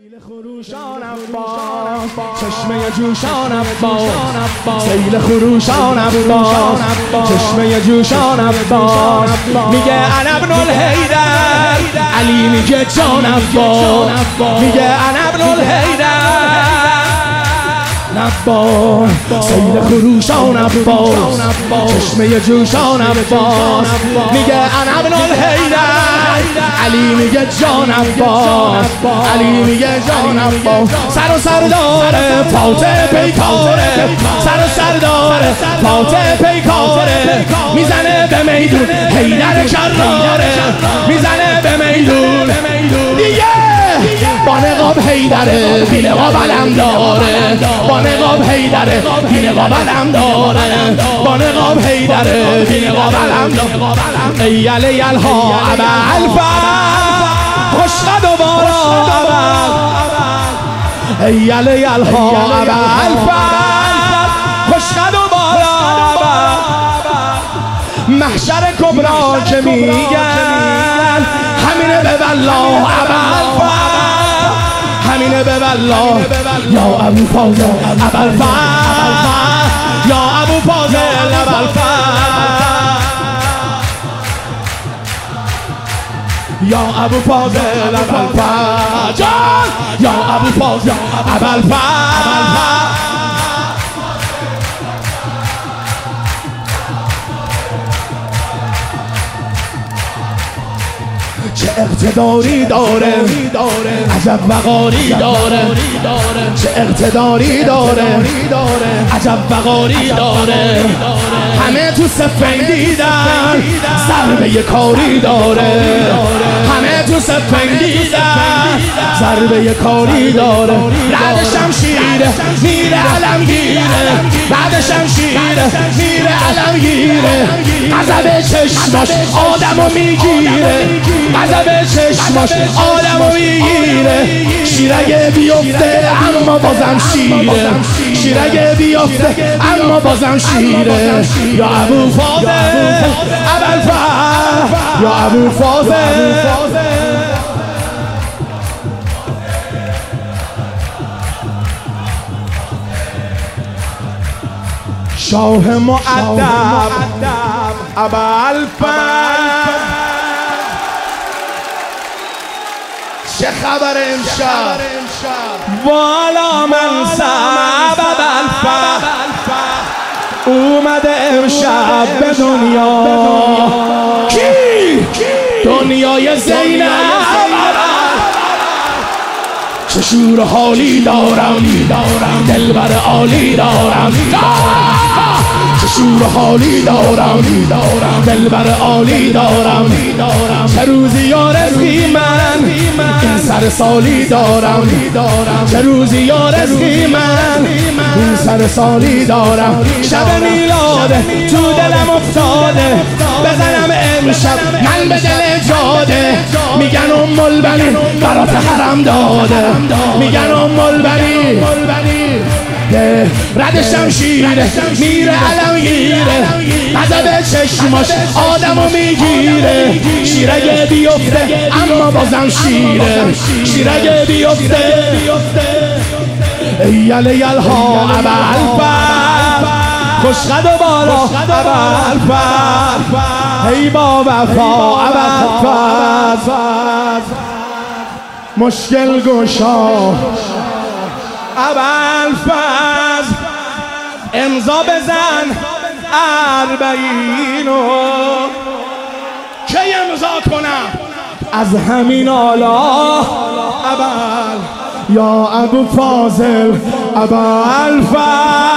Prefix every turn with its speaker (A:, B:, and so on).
A: سیل خروشان عباس چشمه جوشان عباس سیل خروشان عباس چشمه جوشان عباس میگه انا ابن الهیدر. علی میگه جان عباس میگه انا ابن عباس سیل خروشان عباس چشمه جوشان عباس میگه انا ابن الهیدر. علی میگه جان عباس علی میگه جان عباس سر و سر داره فاتح پیکاره سر و سر داره فاتح پیکاره می‌زنه به میدون حیدر کراره می‌زنه حیدره بی نقاب علم داره. با نقاب حیدره بی نقاب علم داره. با نقاب حیدره بی نقاب علم داره. ای علی الها ابا الفا. خوشقد و بارا ابا. ای علی الها ابا الفا. خوشقد و بارا ابا. محشر کبرا که میگن. همینه به والله ابا الفا. همینه به والله. یا ابو فاضل ابو یا ابو فاضل ابو یا ابو فاضل ابو یا ابو فاضل ابو چه اقتداری داره عجب وقاری داره چه اقتداری داره عجب وقاری داره. همه تو سفنگ دیدن ضربه کاری داره. همه تو سفنگ دیدن ضربه کاری داره. رد شمشیره میره علم گیره بعد شمشیره میره علم گیره غضب چشماش آدمو می‌گیره. غضب چشماش آدمو می‌گیره. شیرگه بیفته اما بازم شیره. شیرگه بیفته اما بازم شیره. یا ابو فاضل ابو یا ابو فاضل. شاه معدب ابا چه خبر امشب؟ والا من سب الفن اومده امشب به دنیا. کی؟ دنیای زینب. چه شور حالی دارم. دارم. دلبر عالی دارم. چه شور حالی دارم. دارم دلبر عالی دارم. چه روزی یا رزقی من. این سر سالی دارم. چه روزی یا رزقی من. این سر سالی دارم. شب میلاده تو دلم افتاده. بزنم امشب. من به دل جاده. میگن ام البنی برات حرم داده. میگن ام البنی رد شمشیره میره علم گیره غضب چشماش آدمو می‌گیره. شیرگه بیفته اما بازم شیره. شیرگه بیفته. ای علی الها ابا خوشقد و بالا ابا ای با وفا ابا مشکل گشا. اول فز امضا بزن اربعینو که امضا کنم؟ از همین آلا اول یا ابو فاضل ابا الفز